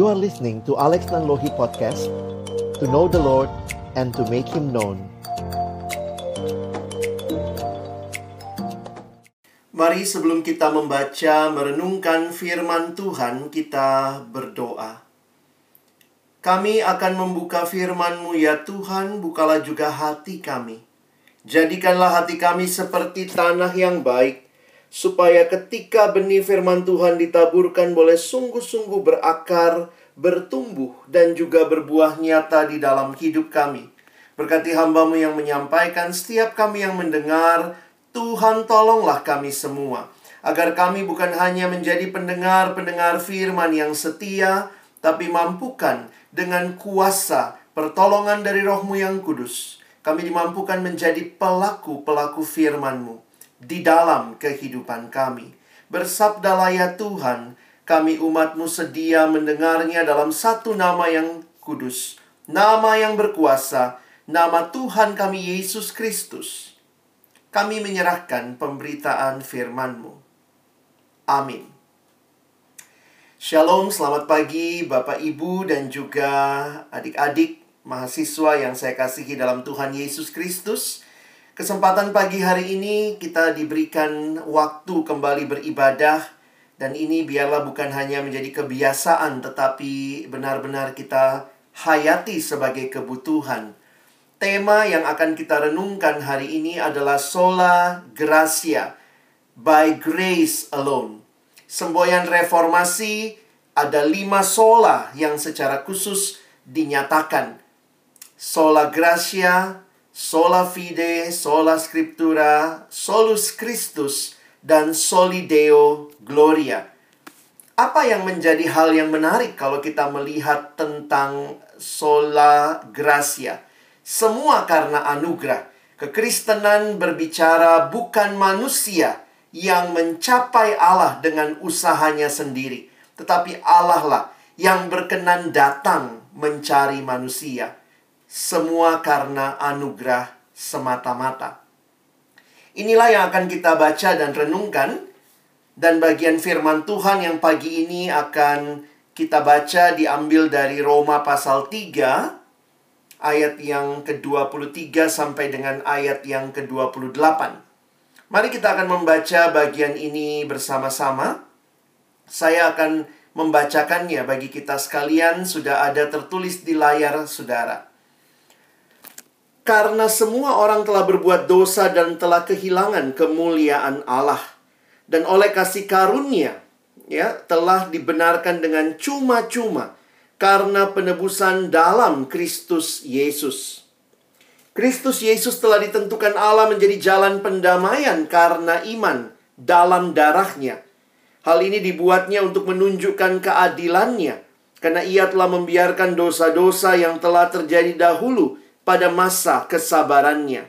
You are listening to Alex Nanlohi Podcast To know the Lord and to make Him known Mari sebelum kita membaca, merenungkan firman Tuhan, kita berdoa. Kami akan membuka firman-Mu ya Tuhan, bukalah juga hati kami. Jadikanlah hati kami seperti tanah yang baik, supaya ketika benih firman Tuhan ditaburkan boleh sungguh-sungguh berakar, bertumbuh, dan juga berbuah nyata di dalam hidup kami. Berkati hambamu yang menyampaikan, setiap kami yang mendengar, Tuhan tolonglah kami semua. Agar kami bukan hanya menjadi pendengar-pendengar firman yang setia, tapi mampukan dengan kuasa pertolongan dari rohmu yang kudus. Kami dimampukan menjadi pelaku-pelaku firman-Mu di dalam kehidupan kami. Bersabdalah ya Tuhan, kami umatmu sedia mendengarnya dalam satu nama yang kudus, nama yang berkuasa, nama Tuhan kami Yesus Kristus. Kami menyerahkan pemberitaan firman-Mu. Amin. Shalom, selamat pagi Bapak Ibu dan juga adik-adik mahasiswa yang saya kasihi dalam Tuhan Yesus Kristus. Kesempatan pagi hari ini kita diberikan waktu kembali beribadah dan ini biarlah bukan hanya menjadi kebiasaan tetapi benar-benar kita hayati sebagai kebutuhan. Tema yang akan kita renungkan hari ini adalah sola gracia by grace alone. Semboyan reformasi ada lima sola yang secara khusus dinyatakan. Sola gracia, sola fide, sola scriptura, solus Christus, dan soli deo gloria. Apa yang menjadi hal yang menarik kalau kita melihat tentang sola gracia? Semua karena anugerah. Kekristenan berbicara bukan manusia yang mencapai Allah dengan usahanya sendiri, tetapi Allah lah yang berkenan datang mencari manusia semua karena anugerah semata-mata. Inilah yang akan kita baca dan renungkan. Dan bagian firman Tuhan yang pagi ini akan kita baca diambil dari Roma pasal 3 ayat yang ke-23 sampai dengan ayat yang ke-28. Mari kita akan membaca bagian ini bersama-sama. Saya akan membacakannya bagi kita sekalian sudah ada tertulis di layar saudara. Karena semua orang telah berbuat dosa dan telah kehilangan kemuliaan Allah. Dan oleh kasih karunia, ya, telah dibenarkan dengan cuma-cuma karena penebusan dalam Kristus Yesus. Kristus Yesus telah ditentukan Allah menjadi jalan pendamaian karena iman dalam darahnya. Hal ini dibuatnya untuk menunjukkan keadilannya, karena ia telah membiarkan dosa-dosa yang telah terjadi dahulu pada masa kesabarannya.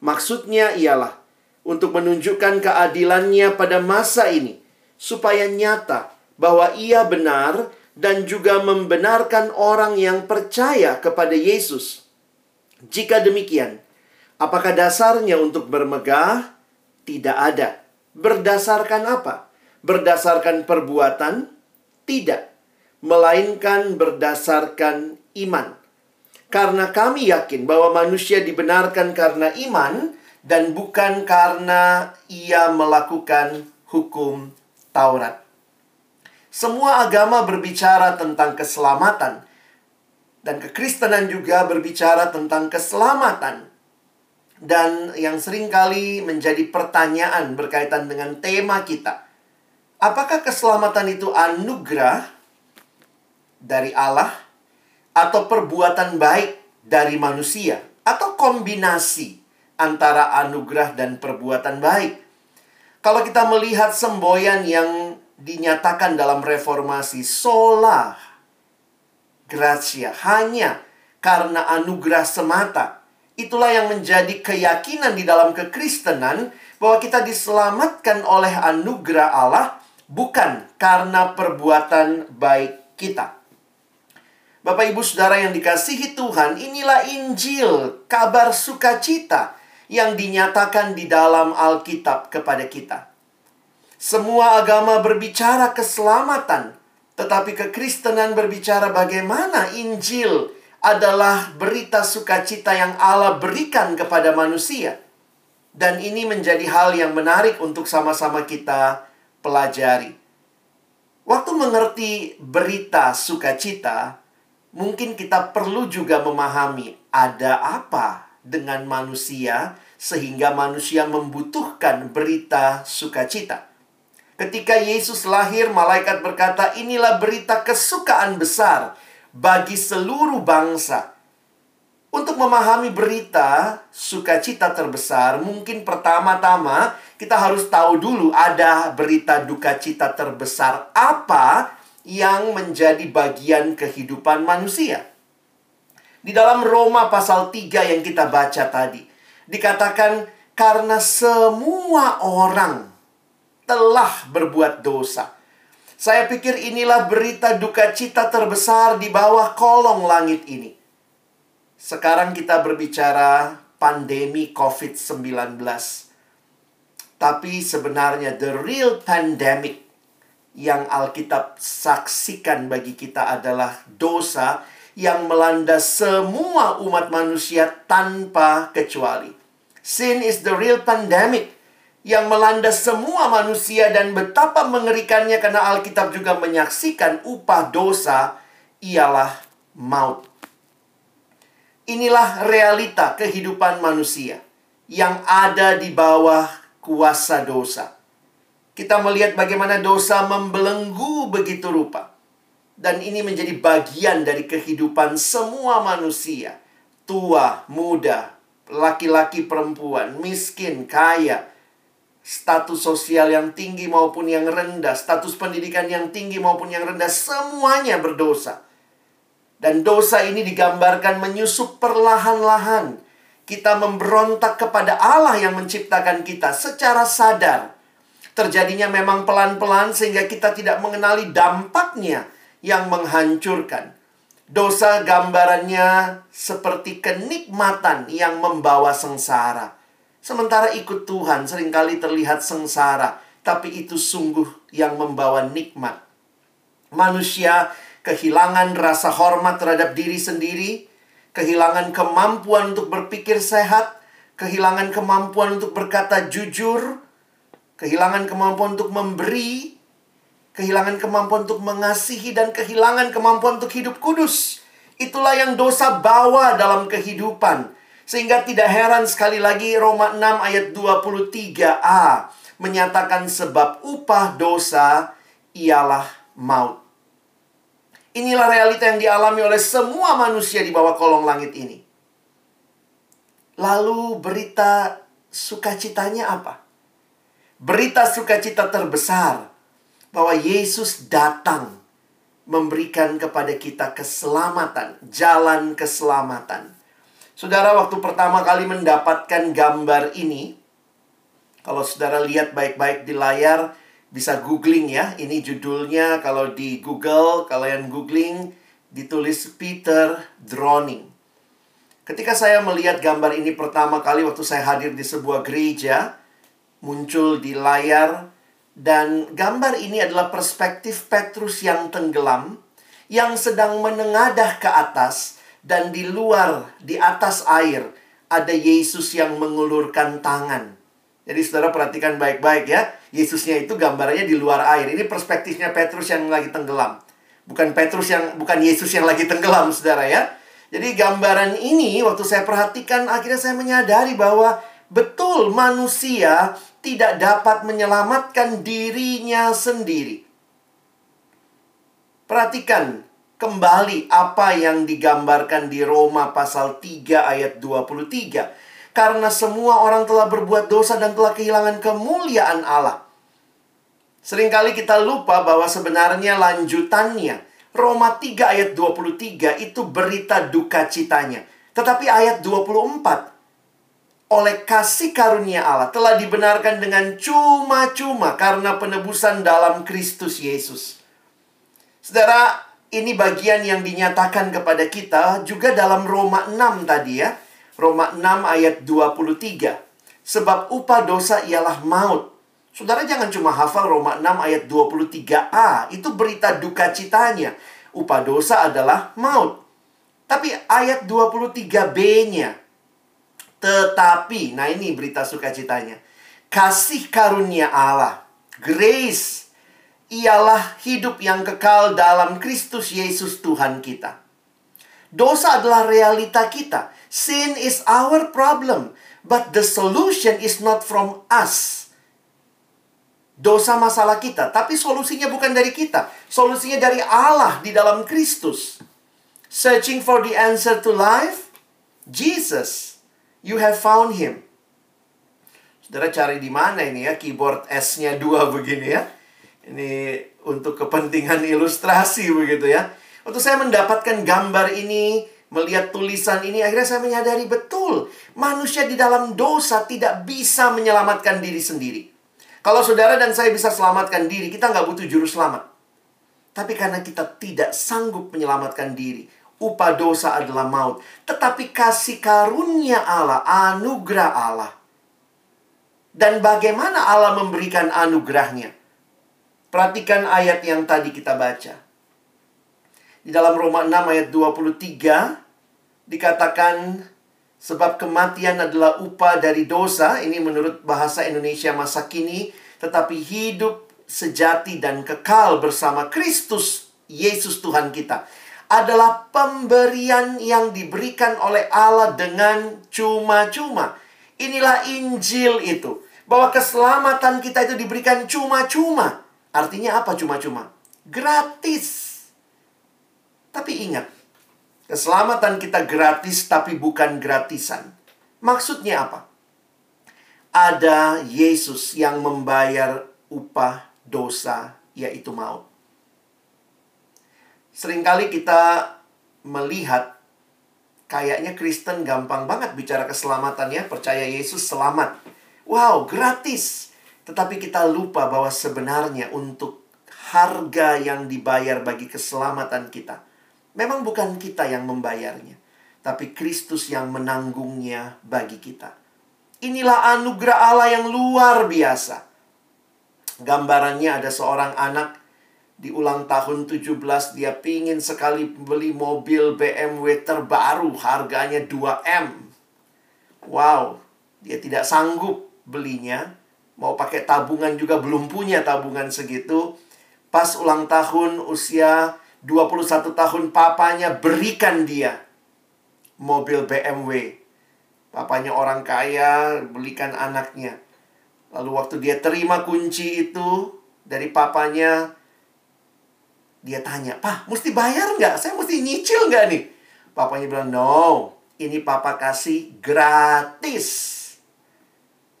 Maksudnya ialah untuk menunjukkan keadilannya pada masa ini, supaya nyata bahwa ia benar dan juga membenarkan orang yang percaya kepada Yesus. Jika demikian, apakah dasarnya untuk bermegah? Tidak ada. Berdasarkan apa? Berdasarkan perbuatan? Tidak. Melainkan berdasarkan iman. Karena kami yakin bahwa manusia dibenarkan karena iman dan bukan karena ia melakukan hukum Taurat. Semua agama berbicara tentang keselamatan dan kekristenan juga berbicara tentang keselamatan. Dan yang sering kali menjadi pertanyaan berkaitan dengan tema kita. Apakah keselamatan itu anugerah dari Allah atau perbuatan baik dari manusia atau kombinasi antara anugerah dan perbuatan baik. Kalau kita melihat semboyan yang dinyatakan dalam reformasi sola gracia hanya karena anugerah semata. Itulah yang menjadi keyakinan di dalam kekristenan bahwa kita diselamatkan oleh anugerah Allah bukan karena perbuatan baik kita. Bapak Ibu Saudara yang dikasihi Tuhan, inilah Injil, kabar sukacita yang dinyatakan di dalam Alkitab kepada kita. Semua agama berbicara keselamatan, Tetapi kekristenan berbicara bagaimana Injil adalah berita sukacita yang Allah berikan kepada manusia. Dan ini menjadi hal yang menarik untuk sama-sama kita pelajari. Waktu mengerti berita sukacita, mungkin kita perlu juga memahami ada apa dengan manusia sehingga manusia membutuhkan berita sukacita. Ketika Yesus lahir, malaikat berkata, "Inilah berita kesukaan besar bagi seluruh bangsa." Untuk memahami berita sukacita terbesar, mungkin pertama-tama kita harus tahu dulu ada berita duka cita terbesar apa yang menjadi bagian kehidupan manusia. Di dalam Roma pasal 3 yang kita baca tadi, dikatakan karena semua orang telah berbuat dosa. Saya pikir inilah berita duka cita terbesar di bawah kolong langit ini. Sekarang kita berbicara pandemi COVID-19. Tapi sebenarnya the real pandemic yang Alkitab saksikan bagi kita adalah dosa yang melanda semua umat manusia tanpa kecuali. Sin is the real pandemic yang melanda semua manusia dan betapa mengerikannya karena Alkitab juga menyaksikan upah dosa ialah maut. Inilah realita kehidupan manusia yang ada di bawah kuasa dosa. Kita melihat bagaimana dosa membelenggu begitu rupa. Dan ini menjadi bagian dari kehidupan semua manusia. Tua, muda, laki-laki, perempuan, miskin, kaya, status sosial yang tinggi maupun yang rendah, status pendidikan yang tinggi maupun yang rendah, semuanya berdosa. Dan dosa ini digambarkan menyusup perlahan-lahan. Kita memberontak kepada Allah yang menciptakan kita secara sadar. Terjadinya memang pelan-pelan sehingga kita tidak mengenali dampaknya yang menghancurkan. Dosa gambarannya seperti kenikmatan yang membawa sengsara. Sementara ikut Tuhan sering kali terlihat sengsara, tapi itu sungguh yang membawa nikmat. Manusia kehilangan rasa hormat terhadap diri sendiri, kehilangan kemampuan untuk berpikir sehat, kehilangan kemampuan untuk berkata jujur, kehilangan kemampuan untuk memberi, kehilangan kemampuan untuk mengasihi, dan kehilangan kemampuan untuk hidup kudus. Itulah yang dosa bawa dalam kehidupan. Sehingga tidak heran sekali lagi Roma 6 ayat 23a menyatakan sebab upah dosa ialah maut. Inilah realita yang dialami oleh semua manusia di bawah kolong langit ini. Lalu berita sukacitanya apa? Berita sukacita terbesar bahwa Yesus datang memberikan kepada kita keselamatan, jalan keselamatan. Saudara, waktu pertama kali mendapatkan gambar ini, kalau saudara lihat baik-baik di layar, bisa googling ya. Ini judulnya kalau di Google, kalau yang googling ditulis Peter Drowning. Ketika saya melihat gambar ini pertama kali waktu saya hadir di sebuah gereja, muncul di layar dan gambar ini adalah perspektif Petrus yang tenggelam yang sedang menengadah ke atas dan di luar di atas air ada Yesus yang mengulurkan tangan. Jadi saudara perhatikan baik-baik ya. Yesusnya itu gambarnya di luar air. Ini perspektifnya Petrus yang lagi tenggelam. Bukan Petrus yang bukan Yesus yang lagi tenggelam, Saudara ya. Jadi gambaran ini waktu saya perhatikan akhirnya saya menyadari bahwa betul manusia tidak dapat menyelamatkan dirinya sendiri. Perhatikan kembali apa yang digambarkan di Roma pasal 3 ayat 23 karena semua orang telah berbuat dosa dan telah kehilangan kemuliaan Allah. Seringkali kita lupa bahwa sebenarnya lanjutannya Roma 3 ayat 23 itu berita duka citanya. Tetapi ayat 24 oleh kasih karunia Allah telah dibenarkan dengan cuma-cuma karena penebusan dalam Kristus Yesus. Saudara, ini bagian yang dinyatakan kepada kita juga dalam Roma 6 tadi ya. Roma 6 ayat 23. Sebab upah dosa ialah maut. Saudara jangan cuma hafal Roma 6 ayat 23a. Itu berita duka citanya. Upah dosa adalah maut. Tapi ayat 23b-nya. Tetapi, nah ini berita sukacitanya. Kasih karunia Allah, grace, ialah hidup yang kekal dalam Kristus Yesus Tuhan kita. Dosa adalah realita kita. Sin is our problem, but the solution is not from us. Dosa masalah kita, tapi solusinya bukan dari kita. Solusinya dari Allah di dalam Kristus. Searching for the answer to life? Jesus. You have found him. Saudara cari di mana ini ya keyboard S-nya dua begini ya. Ini untuk kepentingan ilustrasi begitu ya. Waktu saya mendapatkan gambar ini, melihat tulisan ini, akhirnya saya menyadari betul. Manusia di dalam dosa tidak bisa menyelamatkan diri sendiri. Kalau saudara dan saya bisa selamatkan diri, kita nggak butuh juru selamat. Tapi karena kita tidak sanggup menyelamatkan diri, upah dosa adalah maut. Tetapi kasih karunia Allah, anugerah Allah. Dan bagaimana Allah memberikan anugerahnya? Perhatikan ayat yang tadi kita baca. Di dalam Roma 6 ayat 23 dikatakan sebab kematian adalah upah dari dosa, ini menurut bahasa Indonesia masa kini, tetapi hidup sejati dan kekal bersama Kristus Yesus Tuhan kita adalah pemberian yang diberikan oleh Allah dengan cuma-cuma. Inilah Injil itu bahwa keselamatan kita itu diberikan cuma-cuma. Artinya apa cuma-cuma? Gratis. Tapi ingat, keselamatan kita gratis tapi bukan gratisan. Maksudnya apa? Ada Yesus yang membayar upah dosa yaitu maut. Seringkali kita melihat kayaknya Kristen gampang banget bicara keselamatan ya, percaya Yesus selamat. Wow, gratis. Tetapi kita lupa bahwa sebenarnya untuk harga yang dibayar bagi keselamatan kita, memang bukan kita yang membayarnya, tapi Kristus yang menanggungnya bagi kita. Inilah anugerah Allah yang luar biasa. Gambarannya ada seorang anak di ulang tahun 17 dia pingin sekali beli mobil BMW terbaru harganya 2M. Wow, dia tidak sanggup belinya, mau pakai tabungan juga belum punya tabungan segitu. Pas ulang tahun usia 21 tahun papanya berikan dia mobil BMW. Papanya orang kaya belikan anaknya. Lalu waktu dia terima kunci itu dari papanya, dia tanya, Pak, mesti bayar nggak? Saya mesti nyicil nggak nih? Papanya bilang, no, ini papa kasih gratis.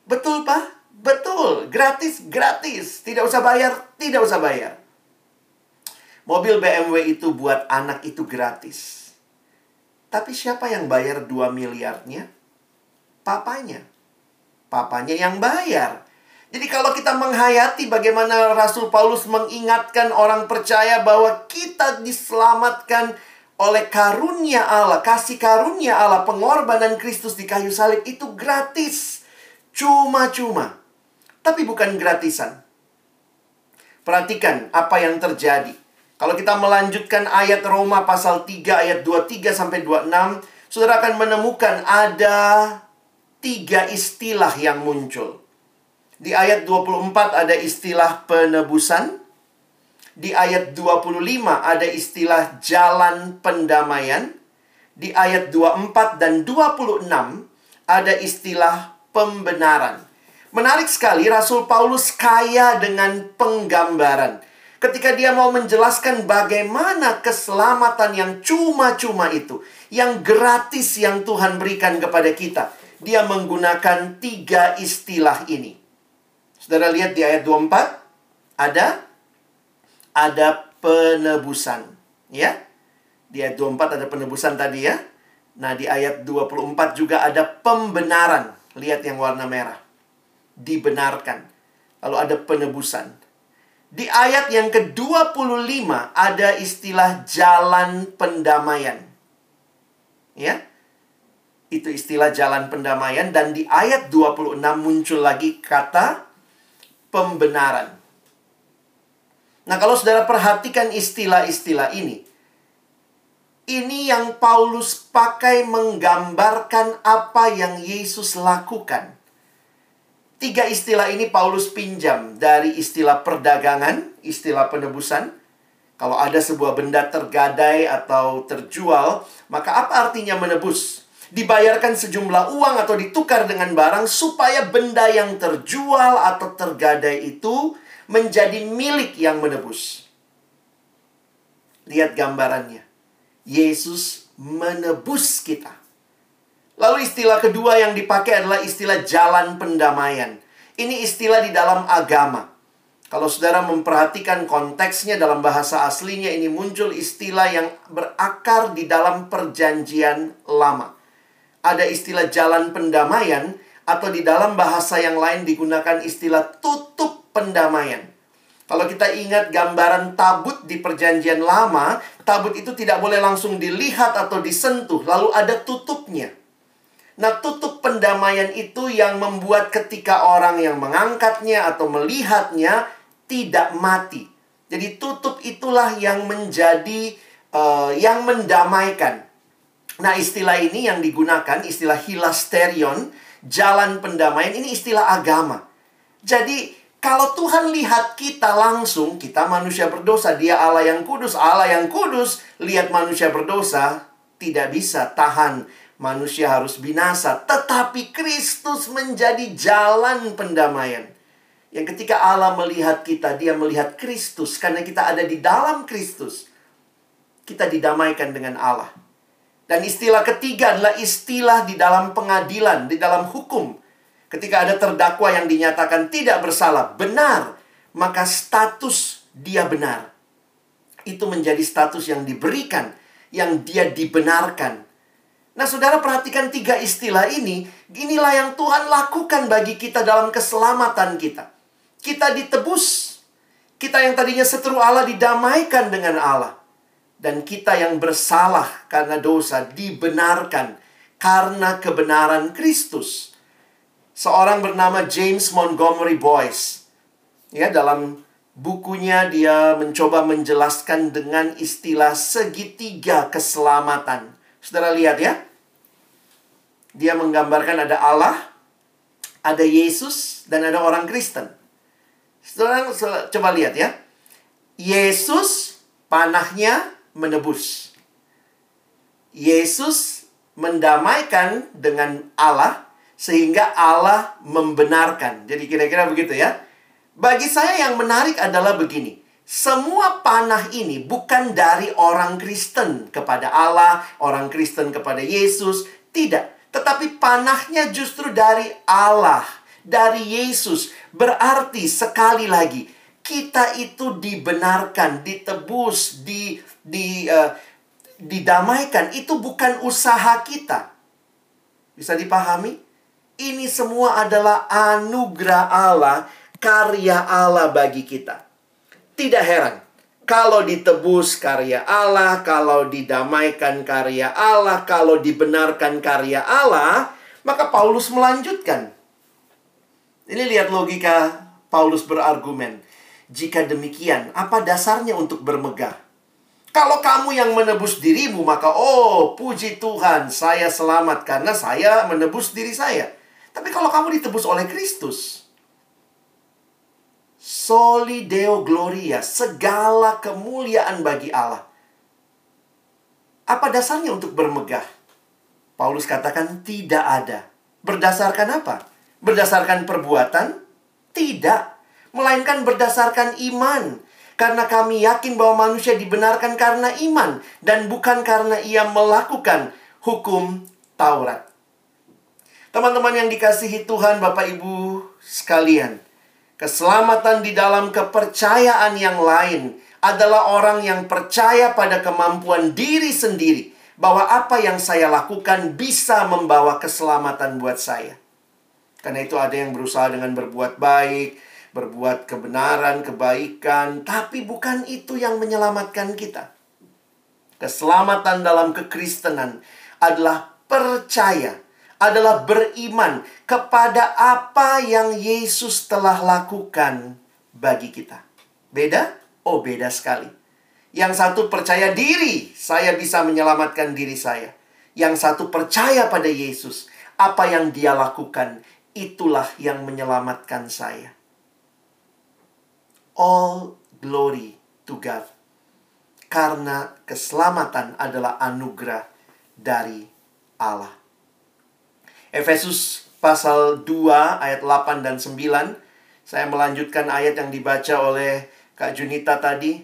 Betul, Pak? Betul. Gratis, gratis. Tidak usah bayar, tidak usah bayar. Mobil BMW itu buat anak itu gratis. Tapi siapa yang bayar 2 miliarnya? Papanya. Papanya yang bayar. Jadi kalau kita menghayati bagaimana Rasul Paulus mengingatkan orang percaya bahwa kita diselamatkan oleh karunia Allah, kasih karunia Allah, pengorbanan Kristus di kayu salib itu gratis. Cuma-cuma. Tapi bukan gratisan. Perhatikan apa yang terjadi. Kalau kita melanjutkan ayat Roma pasal 3 ayat 23 sampai 26, Saudara akan menemukan ada tiga istilah yang muncul. Di ayat 24 ada istilah penebusan. Di ayat 25 ada istilah jalan pendamaian. Di ayat 24 dan 26 ada istilah pembenaran. Menarik sekali, Rasul Paulus kaya dengan penggambaran. Ketika dia mau menjelaskan bagaimana keselamatan yang cuma-cuma itu, yang gratis yang Tuhan berikan kepada kita, dia menggunakan tiga istilah ini. Saudara lihat di ayat 24, ada ada penebusan, ya. Di ayat 24 ada penebusan tadi ya. Nah, di ayat 24 juga ada pembenaran. Lihat yang warna merah dibenarkan. Lalu ada penebusan. Di ayat yang ke-25 ada istilah jalan pendamaian. Ya. Itu istilah jalan pendamaian dan di ayat 26 muncul lagi kata pembenaran. Nah, kalau saudara perhatikan istilah-istilah ini, ini yang Paulus pakai menggambarkan apa yang Yesus lakukan. Tiga istilah ini Paulus pinjam dari istilah perdagangan, istilah penebusan. Kalau ada sebuah benda tergadai atau terjual, maka apa artinya menebus? Dibayarkan sejumlah uang atau ditukar dengan barang supaya benda yang terjual atau tergadai itu menjadi milik yang menebus. Lihat gambarannya. Yesus menebus kita. Lalu istilah kedua yang dipakai adalah istilah jalan pendamaian. Ini istilah di dalam agama. Kalau saudara memperhatikan konteksnya dalam bahasa aslinya ini muncul istilah yang berakar di dalam perjanjian lama. Ada istilah jalan pendamaian atau di dalam bahasa yang lain digunakan istilah tutup pendamaian. Kalau kita ingat gambaran tabut di perjanjian lama, tabut itu tidak boleh langsung dilihat atau disentuh, lalu ada tutupnya. Nah, tutup pendamaian itu yang membuat ketika orang yang mengangkatnya atau melihatnya tidak mati. Jadi tutup itulah yang menjadi uh, yang mendamaikan. Nah, istilah ini yang digunakan istilah hilasterion, jalan pendamaian ini istilah agama. Jadi kalau Tuhan lihat kita langsung, kita manusia berdosa, Dia Allah yang kudus, Allah yang kudus, lihat manusia berdosa, tidak bisa tahan. Manusia harus binasa, tetapi Kristus menjadi jalan pendamaian. Yang ketika Allah melihat kita, Dia melihat Kristus karena kita ada di dalam Kristus. Kita didamaikan dengan Allah. Dan istilah ketiga adalah istilah di dalam pengadilan, di dalam hukum Ketika ada terdakwa yang dinyatakan tidak bersalah, benar, maka status dia benar. Itu menjadi status yang diberikan, yang dia dibenarkan. Nah, saudara perhatikan tiga istilah ini. Inilah yang Tuhan lakukan bagi kita dalam keselamatan kita. Kita ditebus. Kita yang tadinya seteru Allah didamaikan dengan Allah. Dan kita yang bersalah karena dosa dibenarkan karena kebenaran Kristus seorang bernama James Montgomery Boyce. Ya, dalam bukunya dia mencoba menjelaskan dengan istilah segitiga keselamatan. Saudara lihat ya. Dia menggambarkan ada Allah, ada Yesus, dan ada orang Kristen. Saudara coba lihat ya. Yesus panahnya menebus. Yesus mendamaikan dengan Allah sehingga Allah membenarkan. Jadi kira-kira begitu ya. Bagi saya yang menarik adalah begini. Semua panah ini bukan dari orang Kristen kepada Allah, orang Kristen kepada Yesus, tidak. Tetapi panahnya justru dari Allah, dari Yesus. Berarti sekali lagi kita itu dibenarkan, ditebus, di di uh, didamaikan itu bukan usaha kita. Bisa dipahami? Ini semua adalah anugerah Allah, karya Allah bagi kita. Tidak heran kalau ditebus karya Allah, kalau didamaikan karya Allah, kalau dibenarkan karya Allah, maka Paulus melanjutkan. Ini lihat logika Paulus berargumen. Jika demikian, apa dasarnya untuk bermegah? Kalau kamu yang menebus dirimu, maka oh, puji Tuhan, saya selamat karena saya menebus diri saya. Tapi kalau kamu ditebus oleh Kristus, soli deo gloria, segala kemuliaan bagi Allah. Apa dasarnya untuk bermegah? Paulus katakan tidak ada. Berdasarkan apa? Berdasarkan perbuatan? Tidak. Melainkan berdasarkan iman. Karena kami yakin bahwa manusia dibenarkan karena iman dan bukan karena ia melakukan hukum Taurat. Teman-teman yang dikasihi Tuhan, Bapak Ibu sekalian, keselamatan di dalam kepercayaan yang lain adalah orang yang percaya pada kemampuan diri sendiri bahwa apa yang saya lakukan bisa membawa keselamatan buat saya. Karena itu ada yang berusaha dengan berbuat baik, berbuat kebenaran, kebaikan, tapi bukan itu yang menyelamatkan kita. Keselamatan dalam kekristenan adalah percaya adalah beriman kepada apa yang Yesus telah lakukan bagi kita. Beda? Oh, beda sekali. Yang satu percaya diri, saya bisa menyelamatkan diri saya. Yang satu percaya pada Yesus, apa yang Dia lakukan, itulah yang menyelamatkan saya. All glory to God. Karena keselamatan adalah anugerah dari Allah. Efesus pasal 2 ayat 8 dan 9. Saya melanjutkan ayat yang dibaca oleh Kak Junita tadi.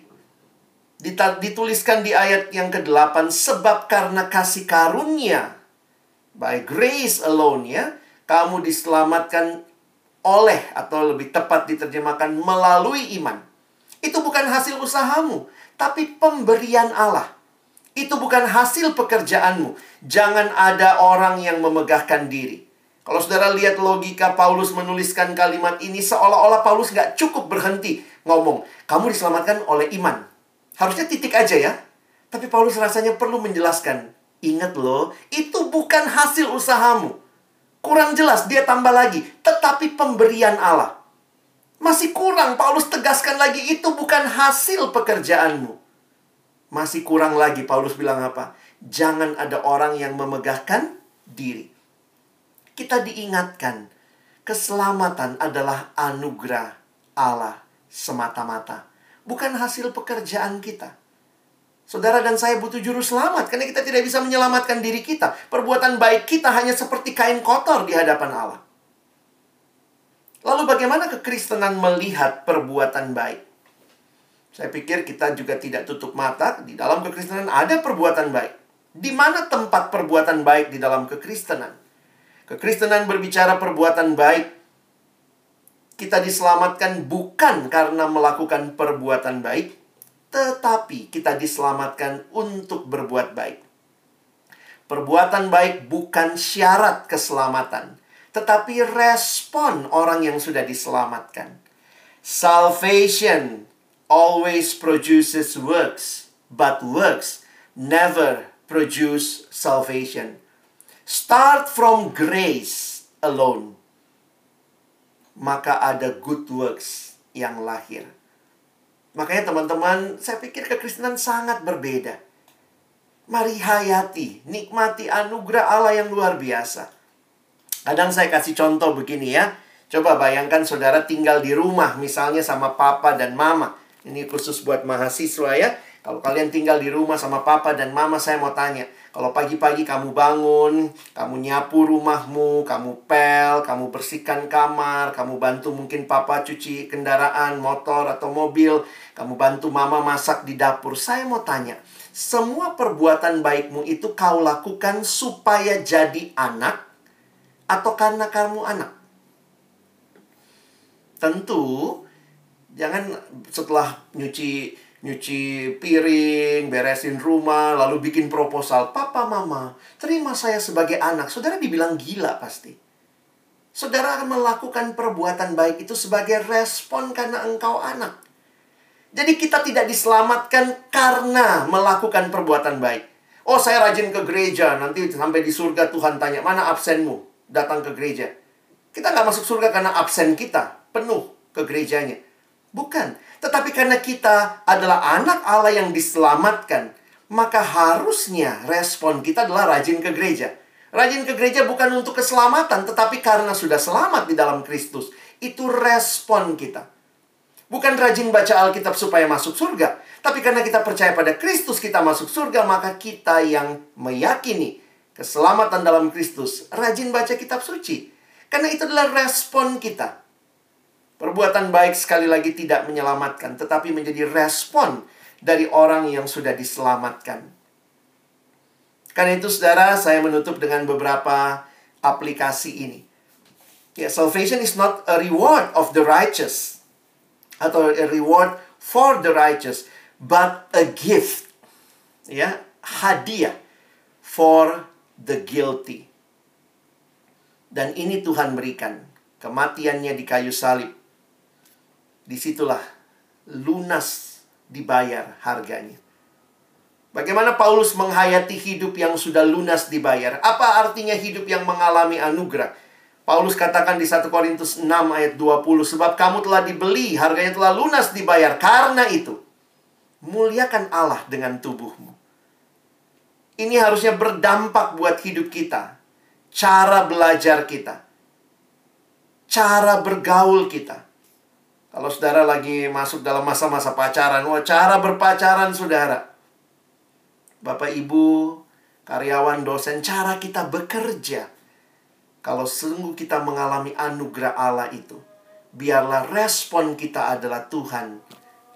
Dituliskan di ayat yang ke-8 sebab karena kasih karunia by grace alone ya, kamu diselamatkan oleh atau lebih tepat diterjemahkan melalui iman. Itu bukan hasil usahamu, tapi pemberian Allah. Itu bukan hasil pekerjaanmu. Jangan ada orang yang memegahkan diri. Kalau saudara lihat logika Paulus menuliskan kalimat ini, seolah-olah Paulus nggak cukup berhenti ngomong, kamu diselamatkan oleh iman. Harusnya titik aja ya. Tapi Paulus rasanya perlu menjelaskan, ingat loh, itu bukan hasil usahamu. Kurang jelas, dia tambah lagi, tetapi pemberian Allah. Masih kurang, Paulus tegaskan lagi, itu bukan hasil pekerjaanmu. Masih kurang lagi, Paulus bilang apa? Jangan ada orang yang memegahkan diri. Kita diingatkan, keselamatan adalah anugerah Allah semata-mata. Bukan hasil pekerjaan kita. Saudara dan saya butuh juru selamat karena kita tidak bisa menyelamatkan diri kita. Perbuatan baik kita hanya seperti kain kotor di hadapan Allah. Lalu bagaimana kekristenan melihat perbuatan baik? Saya pikir kita juga tidak tutup mata. Di dalam kekristenan ada perbuatan baik. Di mana tempat perbuatan baik di dalam kekristenan? Kekristenan berbicara perbuatan baik. Kita diselamatkan bukan karena melakukan perbuatan baik, tetapi kita diselamatkan untuk berbuat baik. Perbuatan baik bukan syarat keselamatan, tetapi respon orang yang sudah diselamatkan. Salvation always produces works, but works never produce salvation. Start from grace alone. Maka ada good works yang lahir. Makanya teman-teman, saya pikir kekristenan sangat berbeda. Mari hayati, nikmati anugerah Allah yang luar biasa. Kadang saya kasih contoh begini ya. Coba bayangkan saudara tinggal di rumah misalnya sama papa dan mama. Ini khusus buat mahasiswa ya. Kalau kalian tinggal di rumah sama papa dan mama, saya mau tanya. Kalau pagi-pagi kamu bangun, kamu nyapu rumahmu, kamu pel, kamu bersihkan kamar, kamu bantu mungkin papa cuci kendaraan, motor atau mobil, kamu bantu mama masak di dapur. Saya mau tanya, semua perbuatan baikmu itu kau lakukan supaya jadi anak atau karena kamu anak? Tentu Jangan setelah nyuci nyuci piring, beresin rumah, lalu bikin proposal. Papa, mama, terima saya sebagai anak. Saudara dibilang gila pasti. Saudara akan melakukan perbuatan baik itu sebagai respon karena engkau anak. Jadi kita tidak diselamatkan karena melakukan perbuatan baik. Oh, saya rajin ke gereja. Nanti sampai di surga Tuhan tanya, mana absenmu? Datang ke gereja. Kita nggak masuk surga karena absen kita. Penuh ke gerejanya. Bukan. Tetapi karena kita adalah anak Allah yang diselamatkan, maka harusnya respon kita adalah rajin ke gereja. Rajin ke gereja bukan untuk keselamatan, tetapi karena sudah selamat di dalam Kristus. Itu respon kita. Bukan rajin baca Alkitab supaya masuk surga. Tapi karena kita percaya pada Kristus kita masuk surga, maka kita yang meyakini keselamatan dalam Kristus, rajin baca kitab suci. Karena itu adalah respon kita. Perbuatan baik sekali lagi tidak menyelamatkan, tetapi menjadi respon dari orang yang sudah diselamatkan. Karena itu, saudara, saya menutup dengan beberapa aplikasi ini. Ya, salvation is not a reward of the righteous atau a reward for the righteous, but a gift. Ya, hadiah for the guilty. Dan ini Tuhan berikan kematiannya di kayu salib di situlah lunas dibayar harganya. Bagaimana Paulus menghayati hidup yang sudah lunas dibayar? Apa artinya hidup yang mengalami anugerah? Paulus katakan di 1 Korintus 6 ayat 20, sebab kamu telah dibeli, harganya telah lunas dibayar. Karena itu, muliakan Allah dengan tubuhmu. Ini harusnya berdampak buat hidup kita. Cara belajar kita. Cara bergaul kita. Kalau saudara lagi masuk dalam masa-masa pacaran, wah cara berpacaran saudara Bapak Ibu, karyawan, dosen, cara kita bekerja. Kalau sungguh kita mengalami anugerah Allah itu, biarlah respon kita adalah Tuhan,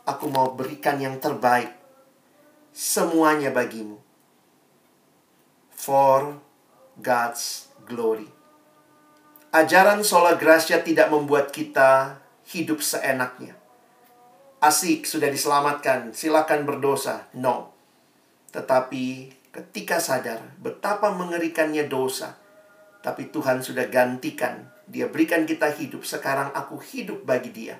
aku mau berikan yang terbaik. Semuanya bagimu. For God's glory. Ajaran sola gracia tidak membuat kita hidup seenaknya. Asik, sudah diselamatkan, silakan berdosa. No. Tetapi ketika sadar betapa mengerikannya dosa, tapi Tuhan sudah gantikan. Dia berikan kita hidup, sekarang aku hidup bagi dia.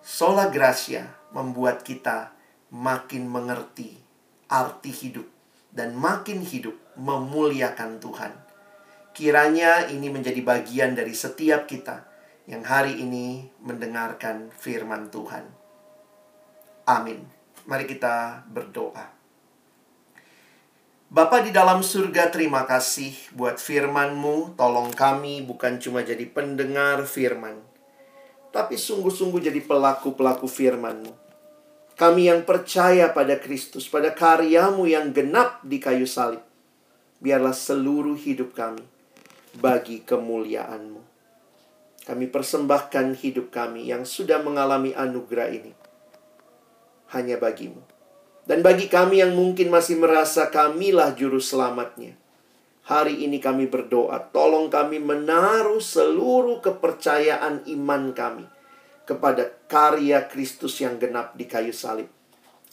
Sola Gracia membuat kita makin mengerti arti hidup dan makin hidup memuliakan Tuhan. Kiranya ini menjadi bagian dari setiap kita yang hari ini mendengarkan firman Tuhan. Amin. Mari kita berdoa. Bapa di dalam surga terima kasih buat firman-Mu. Tolong kami bukan cuma jadi pendengar firman. Tapi sungguh-sungguh jadi pelaku-pelaku firman-Mu. Kami yang percaya pada Kristus, pada karyamu yang genap di kayu salib. Biarlah seluruh hidup kami bagi kemuliaan-Mu. Kami persembahkan hidup kami yang sudah mengalami anugerah ini. Hanya bagimu. Dan bagi kami yang mungkin masih merasa kamilah juru selamatnya. Hari ini kami berdoa, tolong kami menaruh seluruh kepercayaan iman kami kepada karya Kristus yang genap di kayu salib.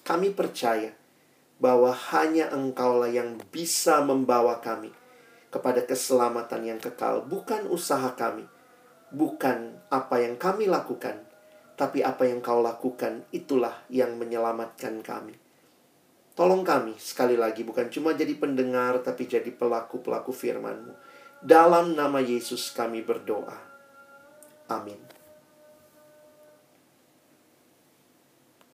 Kami percaya bahwa hanya Engkaulah yang bisa membawa kami kepada keselamatan yang kekal, bukan usaha kami, bukan apa yang kami lakukan, tapi apa yang Kau lakukan itulah yang menyelamatkan kami. Tolong kami sekali lagi bukan cuma jadi pendengar tapi jadi pelaku-pelaku firman-Mu. Dalam nama Yesus kami berdoa. Amin.